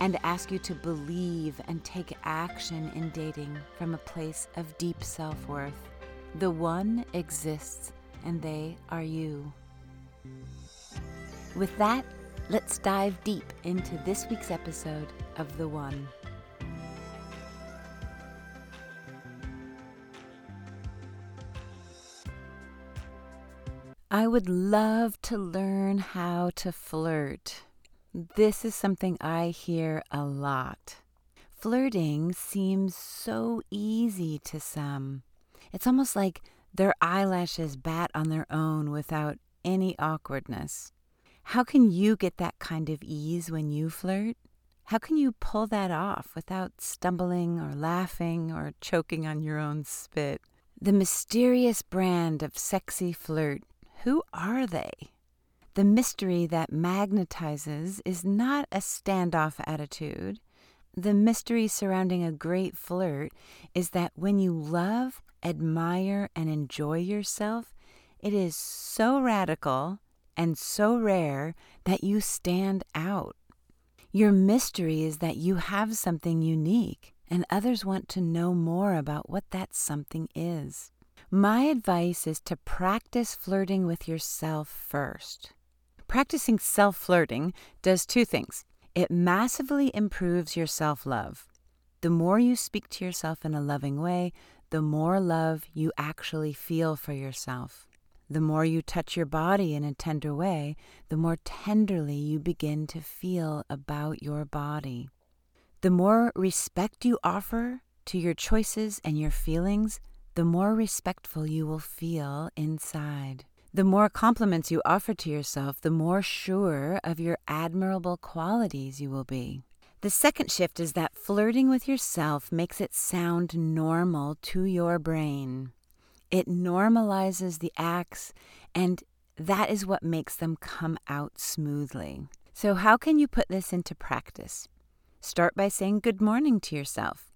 and ask you to believe and take action in dating from a place of deep self worth. The one exists, and they are you. With that, let's dive deep into this week's episode of The One. I would love to learn how to flirt. This is something I hear a lot. Flirting seems so easy to some. It's almost like their eyelashes bat on their own without any awkwardness. How can you get that kind of ease when you flirt? How can you pull that off without stumbling or laughing or choking on your own spit? The mysterious brand of sexy flirt who are they? The mystery that magnetizes is not a standoff attitude. The mystery surrounding a great flirt is that when you love, admire, and enjoy yourself, it is so radical and so rare that you stand out. Your mystery is that you have something unique, and others want to know more about what that something is. My advice is to practice flirting with yourself first. Practicing self flirting does two things it massively improves your self love. The more you speak to yourself in a loving way, the more love you actually feel for yourself. The more you touch your body in a tender way, the more tenderly you begin to feel about your body. The more respect you offer to your choices and your feelings, the more respectful you will feel inside. The more compliments you offer to yourself, the more sure of your admirable qualities you will be. The second shift is that flirting with yourself makes it sound normal to your brain. It normalizes the acts, and that is what makes them come out smoothly. So, how can you put this into practice? Start by saying good morning to yourself.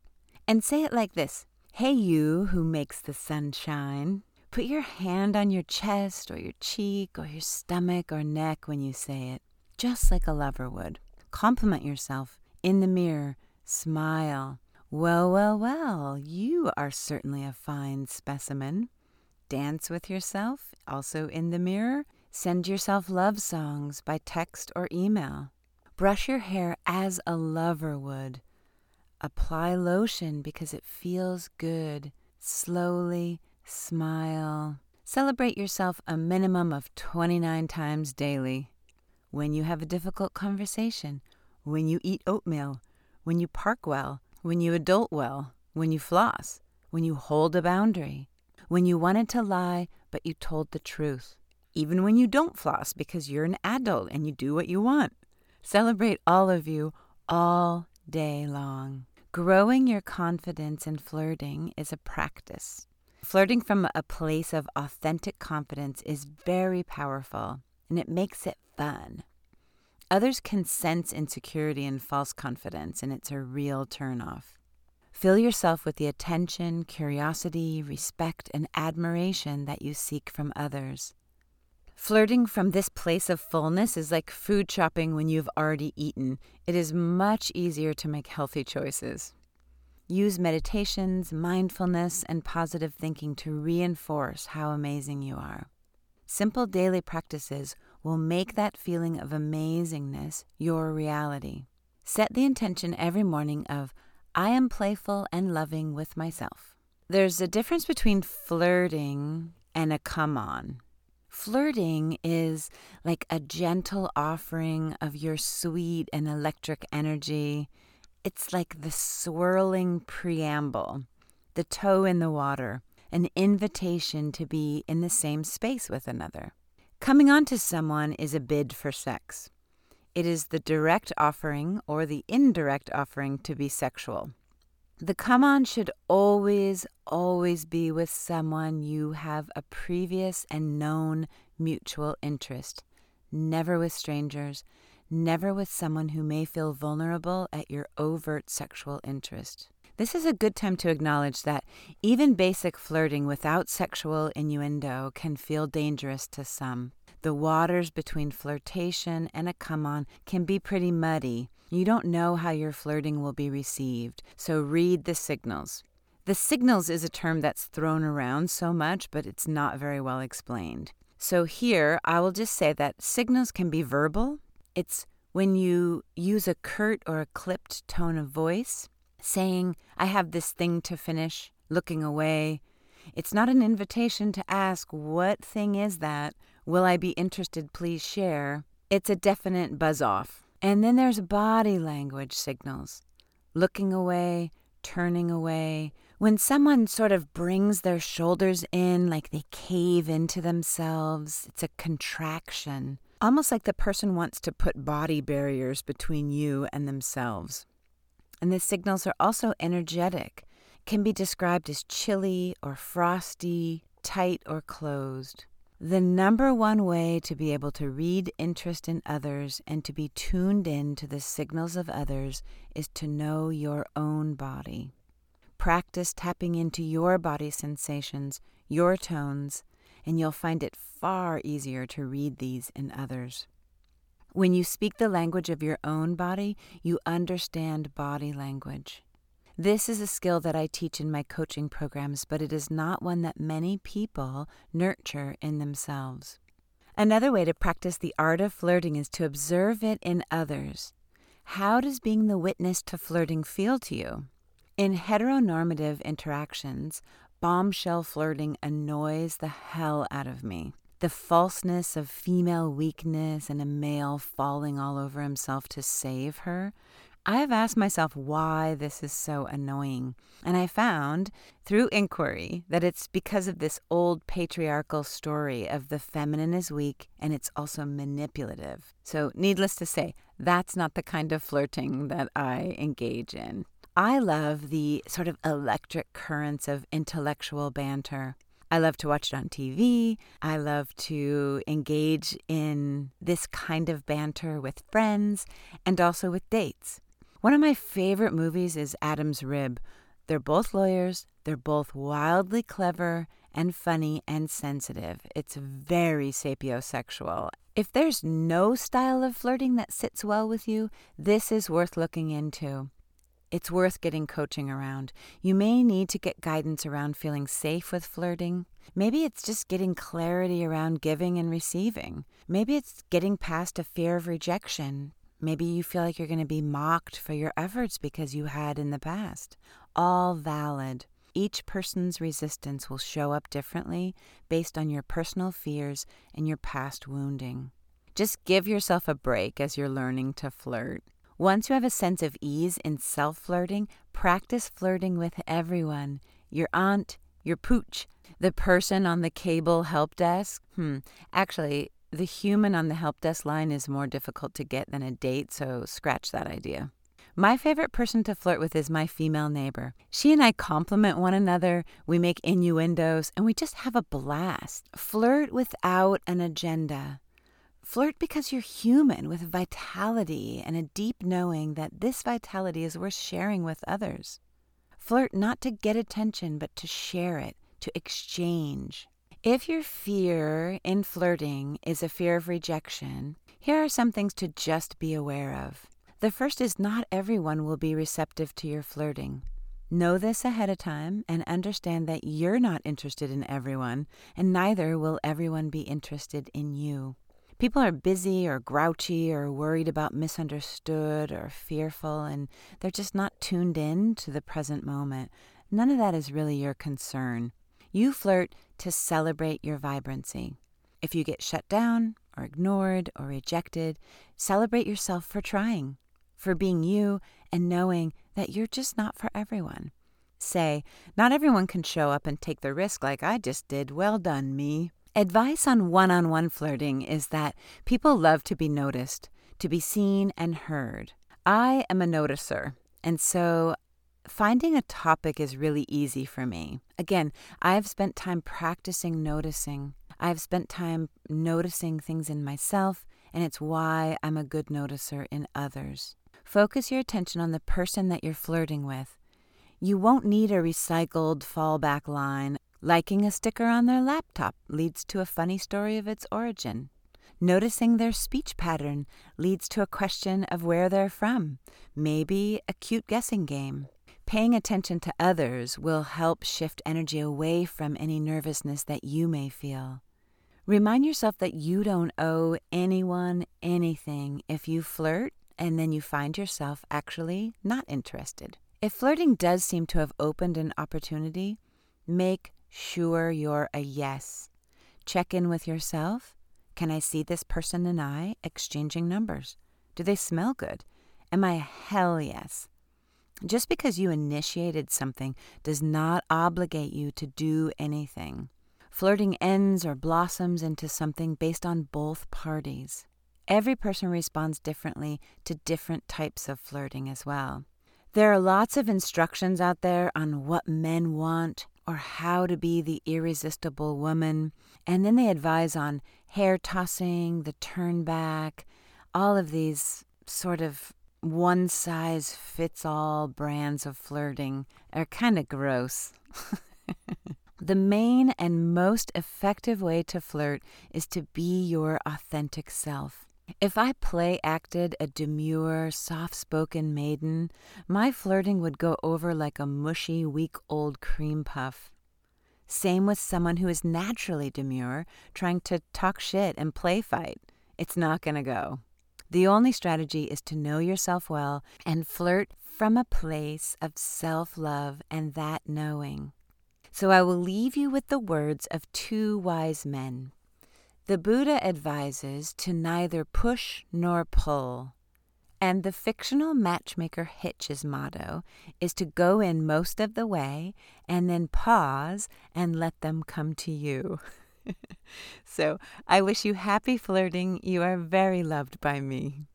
And say it like this Hey, you who makes the sun shine. Put your hand on your chest or your cheek or your stomach or neck when you say it, just like a lover would. Compliment yourself in the mirror. Smile. Well, well, well, you are certainly a fine specimen. Dance with yourself, also in the mirror. Send yourself love songs by text or email. Brush your hair as a lover would. Apply lotion because it feels good. Slowly smile. Celebrate yourself a minimum of 29 times daily. When you have a difficult conversation, when you eat oatmeal, when you park well, when you adult well, when you floss, when you hold a boundary, when you wanted to lie but you told the truth, even when you don't floss because you're an adult and you do what you want. Celebrate all of you all day long. Growing your confidence in flirting is a practice. Flirting from a place of authentic confidence is very powerful and it makes it fun. Others can sense insecurity and false confidence, and it's a real turnoff. Fill yourself with the attention, curiosity, respect, and admiration that you seek from others. Flirting from this place of fullness is like food shopping when you've already eaten. It is much easier to make healthy choices. Use meditations, mindfulness, and positive thinking to reinforce how amazing you are. Simple daily practices will make that feeling of amazingness your reality. Set the intention every morning of, I am playful and loving with myself. There's a difference between flirting and a come on. Flirting is like a gentle offering of your sweet and electric energy. It's like the swirling preamble, the toe in the water, an invitation to be in the same space with another. Coming on to someone is a bid for sex. It is the direct offering or the indirect offering to be sexual. The come on should always, always be with someone you have a previous and known mutual interest. Never with strangers, never with someone who may feel vulnerable at your overt sexual interest. This is a good time to acknowledge that even basic flirting without sexual innuendo can feel dangerous to some. The waters between flirtation and a come on can be pretty muddy. You don't know how your flirting will be received, so read the signals. The signals is a term that's thrown around so much, but it's not very well explained. So here, I will just say that signals can be verbal. It's when you use a curt or a clipped tone of voice, saying, I have this thing to finish, looking away. It's not an invitation to ask, What thing is that? Will I be interested? Please share. It's a definite buzz off. And then there's body language signals looking away, turning away. When someone sort of brings their shoulders in like they cave into themselves, it's a contraction, almost like the person wants to put body barriers between you and themselves. And the signals are also energetic, can be described as chilly or frosty, tight or closed. The number one way to be able to read interest in others and to be tuned in to the signals of others is to know your own body. Practice tapping into your body sensations, your tones, and you'll find it far easier to read these in others. When you speak the language of your own body, you understand body language. This is a skill that I teach in my coaching programs, but it is not one that many people nurture in themselves. Another way to practice the art of flirting is to observe it in others. How does being the witness to flirting feel to you? In heteronormative interactions, bombshell flirting annoys the hell out of me. The falseness of female weakness and a male falling all over himself to save her I have asked myself why this is so annoying, and I found through inquiry that it's because of this old patriarchal story of the feminine is weak and it's also manipulative. So, needless to say, that's not the kind of flirting that I engage in. I love the sort of electric currents of intellectual banter. I love to watch it on TV. I love to engage in this kind of banter with friends and also with dates. One of my favorite movies is Adam's Rib. They're both lawyers, they're both wildly clever and funny and sensitive. It's very sapiosexual. If there's no style of flirting that sits well with you, this is worth looking into. It's worth getting coaching around. You may need to get guidance around feeling safe with flirting. Maybe it's just getting clarity around giving and receiving. Maybe it's getting past a fear of rejection, Maybe you feel like you're going to be mocked for your efforts because you had in the past. All valid. Each person's resistance will show up differently based on your personal fears and your past wounding. Just give yourself a break as you're learning to flirt. Once you have a sense of ease in self flirting, practice flirting with everyone your aunt, your pooch, the person on the cable help desk. Hmm, actually, the human on the help desk line is more difficult to get than a date, so scratch that idea. My favorite person to flirt with is my female neighbor. She and I compliment one another, we make innuendos, and we just have a blast. Flirt without an agenda. Flirt because you're human with vitality and a deep knowing that this vitality is worth sharing with others. Flirt not to get attention, but to share it, to exchange. If your fear in flirting is a fear of rejection, here are some things to just be aware of. The first is not everyone will be receptive to your flirting. Know this ahead of time and understand that you're not interested in everyone, and neither will everyone be interested in you. People are busy or grouchy or worried about misunderstood or fearful, and they're just not tuned in to the present moment. none of that is really your concern. You flirt to celebrate your vibrancy. If you get shut down or ignored or rejected, celebrate yourself for trying, for being you and knowing that you're just not for everyone. Say, not everyone can show up and take the risk like I just did. Well done, me. Advice on one on one flirting is that people love to be noticed, to be seen and heard. I am a noticer, and so finding a topic is really easy for me. Again, I've spent time practicing noticing. I've spent time noticing things in myself, and it's why I'm a good noticer in others. Focus your attention on the person that you're flirting with. You won't need a recycled fallback line Liking a sticker on their laptop leads to a funny story of its origin. Noticing their speech pattern leads to a question of where they're from, maybe a cute guessing game. Paying attention to others will help shift energy away from any nervousness that you may feel. Remind yourself that you don't owe anyone anything if you flirt and then you find yourself actually not interested. If flirting does seem to have opened an opportunity, make sure you're a yes. Check in with yourself. Can I see this person and I exchanging numbers? Do they smell good? Am I a hell yes? Just because you initiated something does not obligate you to do anything. Flirting ends or blossoms into something based on both parties. Every person responds differently to different types of flirting as well. There are lots of instructions out there on what men want or how to be the irresistible woman. And then they advise on hair tossing, the turn back, all of these sort of one size fits all brands of flirting are kind of gross. the main and most effective way to flirt is to be your authentic self. If I play acted a demure, soft spoken maiden, my flirting would go over like a mushy, week old cream puff. Same with someone who is naturally demure, trying to talk shit and play fight. It's not going to go. The only strategy is to know yourself well and flirt from a place of self love and that knowing. So I will leave you with the words of two wise men. The Buddha advises to neither push nor pull. And the fictional matchmaker Hitch's motto is to go in most of the way and then pause and let them come to you. so I wish you happy flirting. You are very loved by me.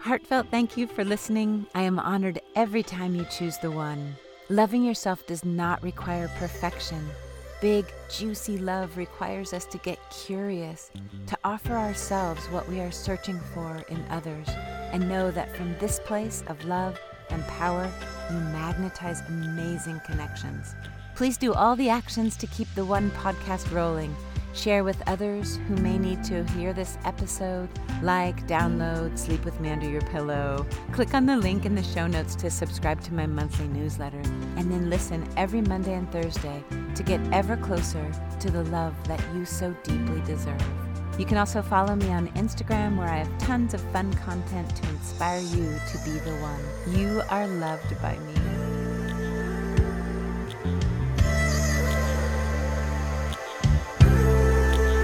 Heartfelt thank you for listening. I am honored every time you choose the one. Loving yourself does not require perfection big, juicy love requires us to get curious, to offer ourselves what we are searching for in others, and know that from this place of love and power, you magnetize amazing connections. Please do all the actions to keep the One podcast rolling Share with others who may need to hear this episode. Like, download, sleep with me under your pillow. Click on the link in the show notes to subscribe to my monthly newsletter. And then listen every Monday and Thursday to get ever closer to the love that you so deeply deserve. You can also follow me on Instagram where I have tons of fun content to inspire you to be the one. You are loved by me.